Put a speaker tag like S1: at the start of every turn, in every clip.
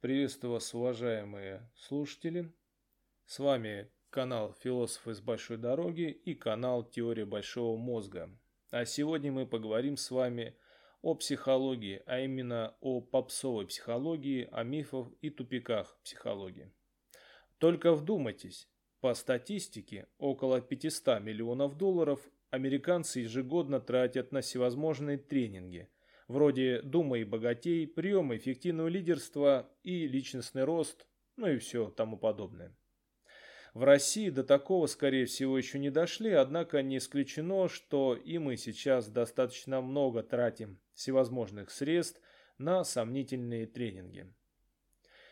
S1: Приветствую вас, уважаемые слушатели. С вами канал «Философ из большой дороги» и канал «Теория большого мозга». А сегодня мы поговорим с вами о психологии, а именно о попсовой психологии, о мифах и тупиках психологии. Только вдумайтесь, по статистике, около 500 миллионов долларов американцы ежегодно тратят на всевозможные тренинги – вроде «Думай богатей», приемы эффективного лидерства и личностный рост, ну и все тому подобное. В России до такого, скорее всего, еще не дошли, однако не исключено, что и мы сейчас достаточно много тратим всевозможных средств на сомнительные тренинги.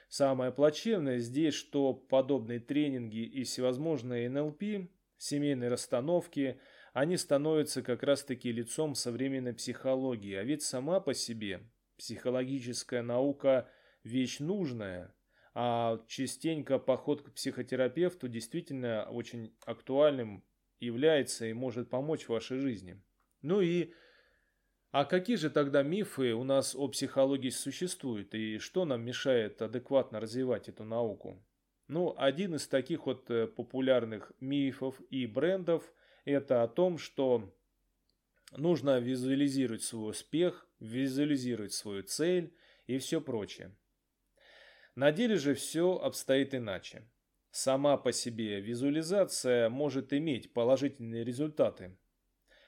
S1: Самое плачевное здесь, что подобные тренинги и всевозможные НЛП, семейные расстановки – они становятся как раз-таки лицом современной психологии, а ведь сама по себе психологическая наука – вещь нужная, а частенько поход к психотерапевту действительно очень актуальным является и может помочь в вашей жизни. Ну и а какие же тогда мифы у нас о психологии существуют и что нам мешает адекватно развивать эту науку? Ну, один из таких вот э, популярных мифов и брендов – это о том, что нужно визуализировать свой успех, визуализировать свою цель и все прочее. На деле же все обстоит иначе. Сама по себе визуализация может иметь положительные результаты.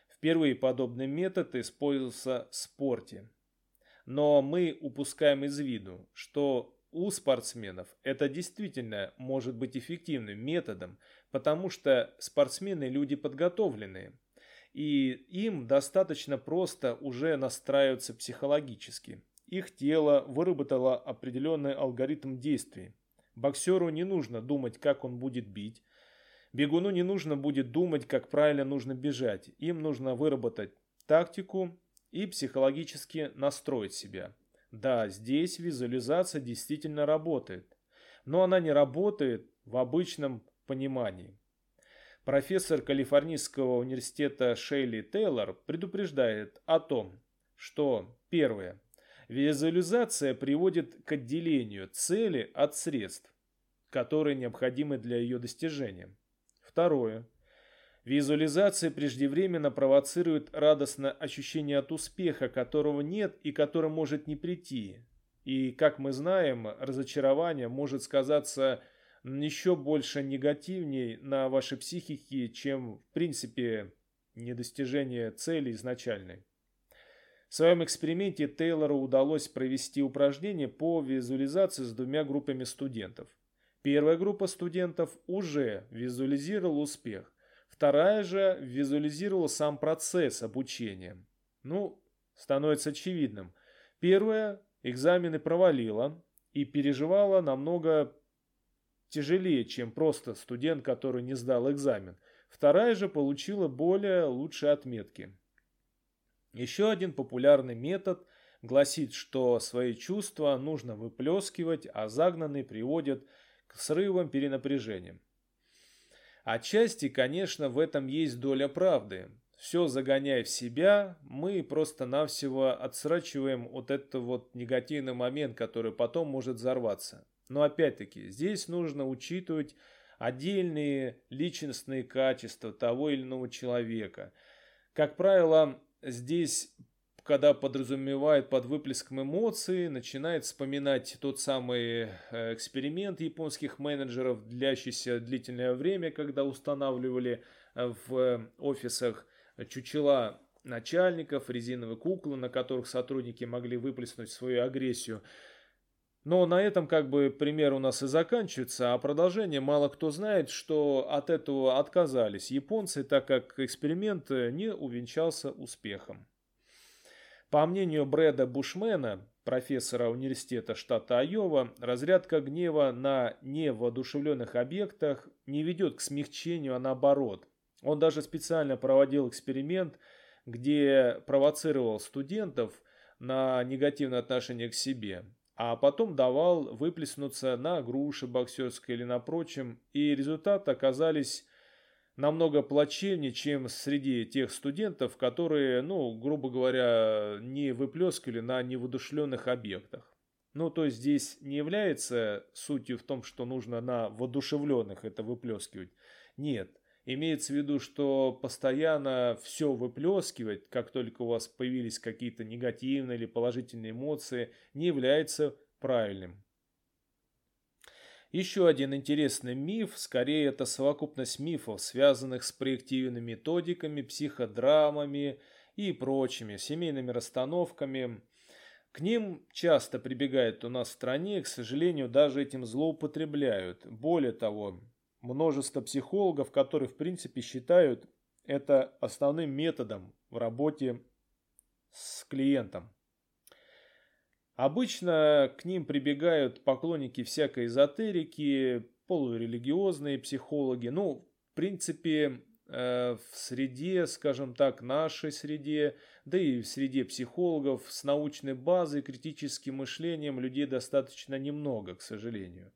S1: Впервые подобный метод использовался в спорте. Но мы упускаем из виду, что у спортсменов это действительно может быть эффективным методом, потому что спортсмены люди подготовленные, и им достаточно просто уже настраиваться психологически. Их тело выработало определенный алгоритм действий. Боксеру не нужно думать, как он будет бить. Бегуну не нужно будет думать, как правильно нужно бежать. Им нужно выработать тактику и психологически настроить себя. Да, здесь визуализация действительно работает. Но она не работает в обычном понимании. Профессор Калифорнийского университета Шейли Тейлор предупреждает о том, что первое. Визуализация приводит к отделению цели от средств, которые необходимы для ее достижения. Второе. Визуализация преждевременно провоцирует радостное ощущение от успеха, которого нет и который может не прийти. И, как мы знаем, разочарование может сказаться еще больше негативней на вашей психике, чем, в принципе, недостижение цели изначальной. В своем эксперименте Тейлору удалось провести упражнение по визуализации с двумя группами студентов. Первая группа студентов уже визуализировала успех, Вторая же визуализировала сам процесс обучения. Ну, становится очевидным. Первая экзамены провалила и переживала намного тяжелее, чем просто студент, который не сдал экзамен. Вторая же получила более лучшие отметки. Еще один популярный метод гласит, что свои чувства нужно выплескивать, а загнанные приводят к срывам перенапряжением. Отчасти, конечно, в этом есть доля правды. Все загоняя в себя, мы просто-навсего отсрачиваем вот этот вот негативный момент, который потом может взорваться. Но опять-таки, здесь нужно учитывать отдельные личностные качества того или иного человека. Как правило, здесь когда подразумевает под выплеском эмоций, начинает вспоминать тот самый э, эксперимент японских менеджеров, длящийся длительное время, когда устанавливали э, в офисах чучела начальников, резиновые куклы, на которых сотрудники могли выплеснуть свою агрессию. Но на этом как бы пример у нас и заканчивается, а продолжение мало кто знает, что от этого отказались японцы, так как эксперимент не увенчался успехом. По мнению Брэда Бушмена, профессора университета штата Айова, разрядка гнева на невоодушевленных объектах не ведет к смягчению, а наоборот. Он даже специально проводил эксперимент, где провоцировал студентов на негативное отношение к себе, а потом давал выплеснуться на груши боксерской или на прочем, и результаты оказались намного плачевнее, чем среди тех студентов, которые, ну, грубо говоря, не выплескивали на невыдушленных объектах. Ну, то есть здесь не является сутью в том, что нужно на воодушевленных это выплескивать. Нет. Имеется в виду, что постоянно все выплескивать, как только у вас появились какие-то негативные или положительные эмоции, не является правильным. Еще один интересный миф, скорее это совокупность мифов, связанных с проективными методиками, психодрамами и прочими семейными расстановками. К ним часто прибегают у нас в стране, и, к сожалению, даже этим злоупотребляют. Более того, множество психологов, которые в принципе считают это основным методом в работе с клиентом. Обычно к ним прибегают поклонники всякой эзотерики, полурелигиозные психологи. Ну, в принципе, э, в среде, скажем так, нашей среде, да и в среде психологов с научной базой, критическим мышлением людей достаточно немного, к сожалению.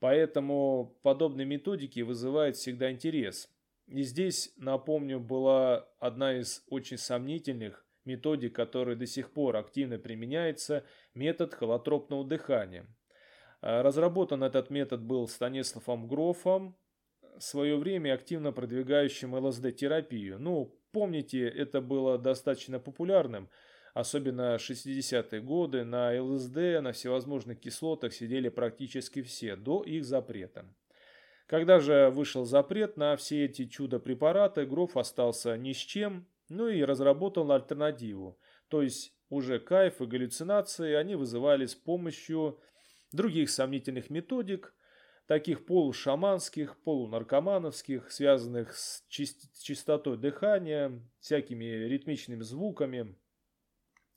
S1: Поэтому подобные методики вызывают всегда интерес. И здесь, напомню, была одна из очень сомнительных методик, которая до сих пор активно применяется, метод холотропного дыхания. А, разработан этот метод был Станиславом Грофом, в свое время активно продвигающим ЛСД-терапию. Ну, помните, это было достаточно популярным – особенно 60-е годы, на ЛСД, на всевозможных кислотах сидели практически все, до их запрета. Когда же вышел запрет на все эти чудо-препараты, Гроф остался ни с чем, ну и разработал альтернативу. То есть уже кайф и галлюцинации они вызывали с помощью других сомнительных методик, таких полушаманских, полунаркомановских, связанных с чистотой дыхания, всякими ритмичными звуками,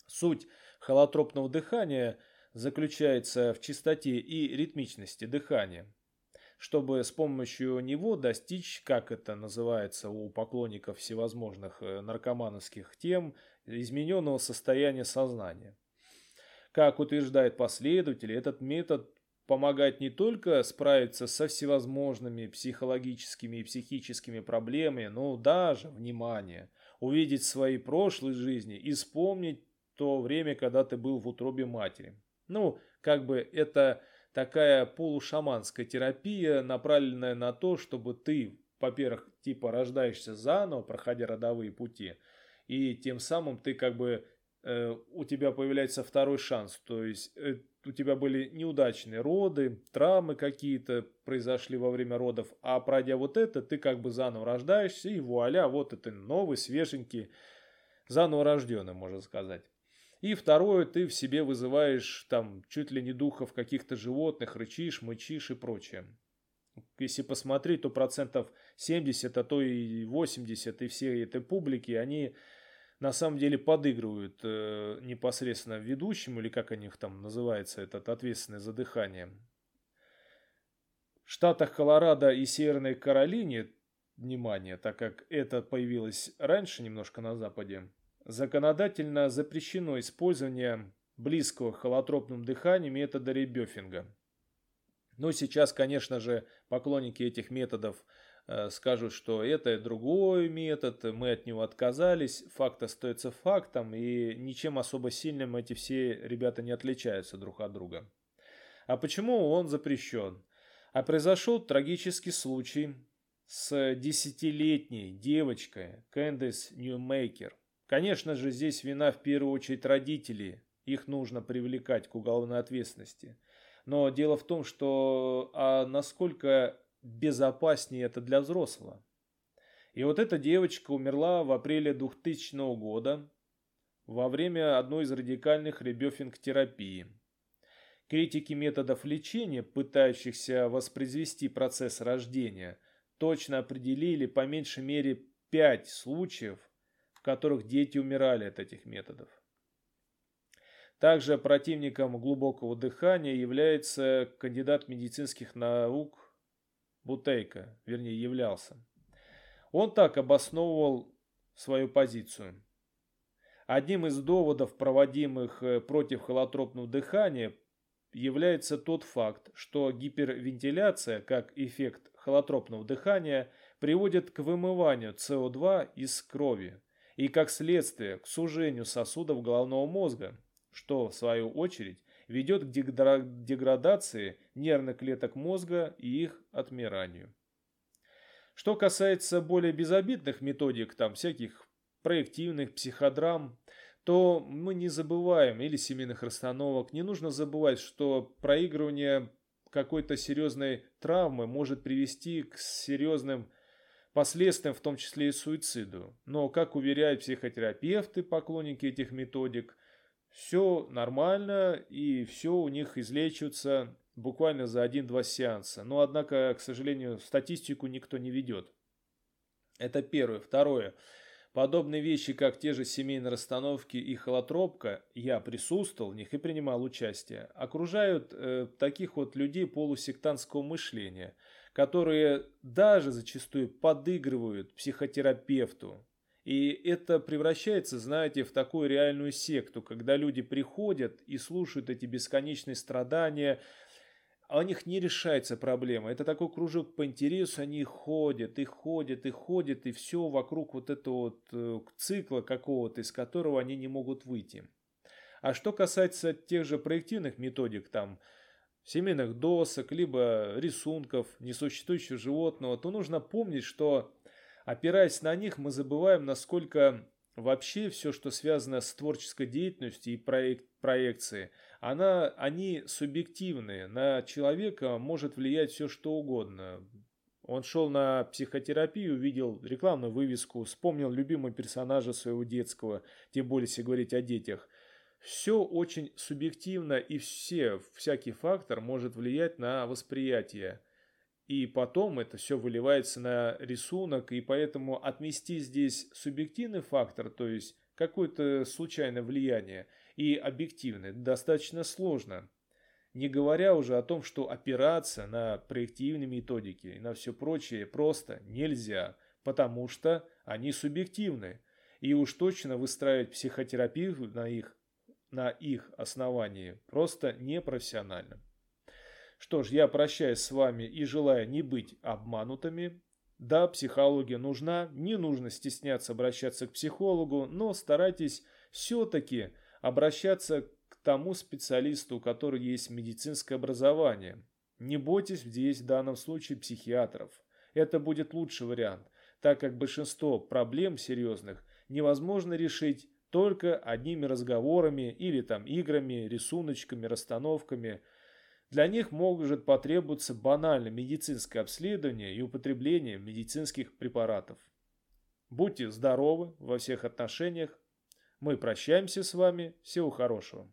S1: Суть холотропного дыхания заключается в чистоте и ритмичности дыхания. Чтобы с помощью него достичь, как это называется у поклонников всевозможных э, наркомановских тем, измененного состояния сознания. Как утверждают последователи, этот метод помогает не только справиться со всевозможными психологическими и психическими проблемами, но даже, внимание, увидеть свои прошлые жизни и вспомнить то время, когда ты был в утробе матери. Ну, как бы это такая полушаманская терапия, направленная на то, чтобы ты, во-первых, типа рождаешься заново, проходя родовые пути, и тем самым ты как бы э, у тебя появляется второй шанс, то есть э, у тебя были неудачные роды, травмы какие-то произошли во время родов, а пройдя вот это, ты как бы заново рождаешься, и вуаля, вот это новый, свеженький, заново рожденный, можно сказать. И второе, ты в себе вызываешь там чуть ли не духов каких-то животных, рычишь, мычишь и прочее. Если посмотреть, то процентов 70, а то и 80 и всей этой публики, они на самом деле подыгрывают э, непосредственно ведущему, или как они их там называется, этот ответственный за дыхание. В штатах Колорадо и Северной Каролине, внимание, так как это появилось раньше немножко на Западе, законодательно запрещено использование близкого к холотропному дыханию метода ребёфинга. Но сейчас, конечно же, поклонники этих методов э, скажут, что это другой метод, мы от него отказались, факт остается фактом, и ничем особо сильным эти все ребята не отличаются друг от друга. А почему он запрещен? А произошел трагический случай с десятилетней девочкой Кэндис Ньюмейкер – Конечно же, здесь вина в первую очередь родителей. Их нужно привлекать к уголовной ответственности. Но дело в том, что а насколько безопаснее это для взрослого. И вот эта девочка умерла в апреле 2000 года во время одной из радикальных ребёфинг-терапии. Критики методов лечения, пытающихся воспроизвести процесс рождения, точно определили по меньшей мере 5 случаев, которых дети умирали от этих методов. Также противником глубокого дыхания является кандидат медицинских наук Бутейко, вернее являлся. Он так обосновывал свою позицию. Одним из доводов, проводимых э, против холотропного дыхания, является тот факт, что гипервентиляция, как эффект холотропного дыхания, приводит к вымыванию СО2 из крови, и как следствие к сужению сосудов головного мозга, что в свою очередь ведет к деградации нервных клеток мозга и их отмиранию. Что касается более безобидных методик, там всяких проективных, психодрам, то мы не забываем, или семейных расстановок, не нужно забывать, что проигрывание какой-то серьезной травмы может привести к серьезным последствиям, в том числе и суициду. Но, как уверяют психотерапевты, поклонники этих методик, все нормально и все у них излечивается буквально за один-два сеанса. Но, однако, к сожалению, статистику никто не ведет. Это первое. Второе. Подобные вещи, как те же семейные расстановки и холотропка, я присутствовал в них и принимал участие, окружают э, таких вот людей полусектантского мышления, которые даже зачастую подыгрывают психотерапевту. И это превращается, знаете, в такую реальную секту, когда люди приходят и слушают эти бесконечные страдания, а у них не решается проблема. Это такой кружок по интересу, они ходят, и ходят, и ходят, и все вокруг вот этого вот э, цикла какого-то, из которого они не могут выйти. А что касается тех же проективных методик, там, семейных досок, либо рисунков несуществующего животного, то нужно помнить, что опираясь на них, мы забываем, насколько вообще все, что связано с творческой деятельностью и проект, проекцией, она, они субъективные. На человека может влиять все, что угодно. Он шел на психотерапию, увидел рекламную вывеску, вспомнил любимого персонажа своего детского, тем более если говорить о детях. Все очень субъективно и все, всякий фактор может влиять на восприятие. И потом это все выливается на рисунок, и поэтому отмести здесь субъективный фактор, то есть какое-то случайное влияние, и объективное достаточно сложно. Не говоря уже о том, что опираться на проективные методики и на все прочее просто нельзя, потому что они субъективны. И уж точно выстраивать психотерапию на их, на их основании просто непрофессионально. Что ж, я прощаюсь с вами и желаю не быть обманутыми. Да, психология нужна, не нужно стесняться обращаться к психологу, но старайтесь все-таки обращаться к тому специалисту, у которого есть медицинское образование. Не бойтесь здесь в данном случае психиатров. Это будет лучший вариант, так как большинство проблем серьезных невозможно решить только одними разговорами или там играми, рисуночками, расстановками – для них может потребоваться банальное медицинское обследование и употребление медицинских препаратов. Будьте здоровы во всех отношениях. Мы прощаемся с вами. Всего хорошего.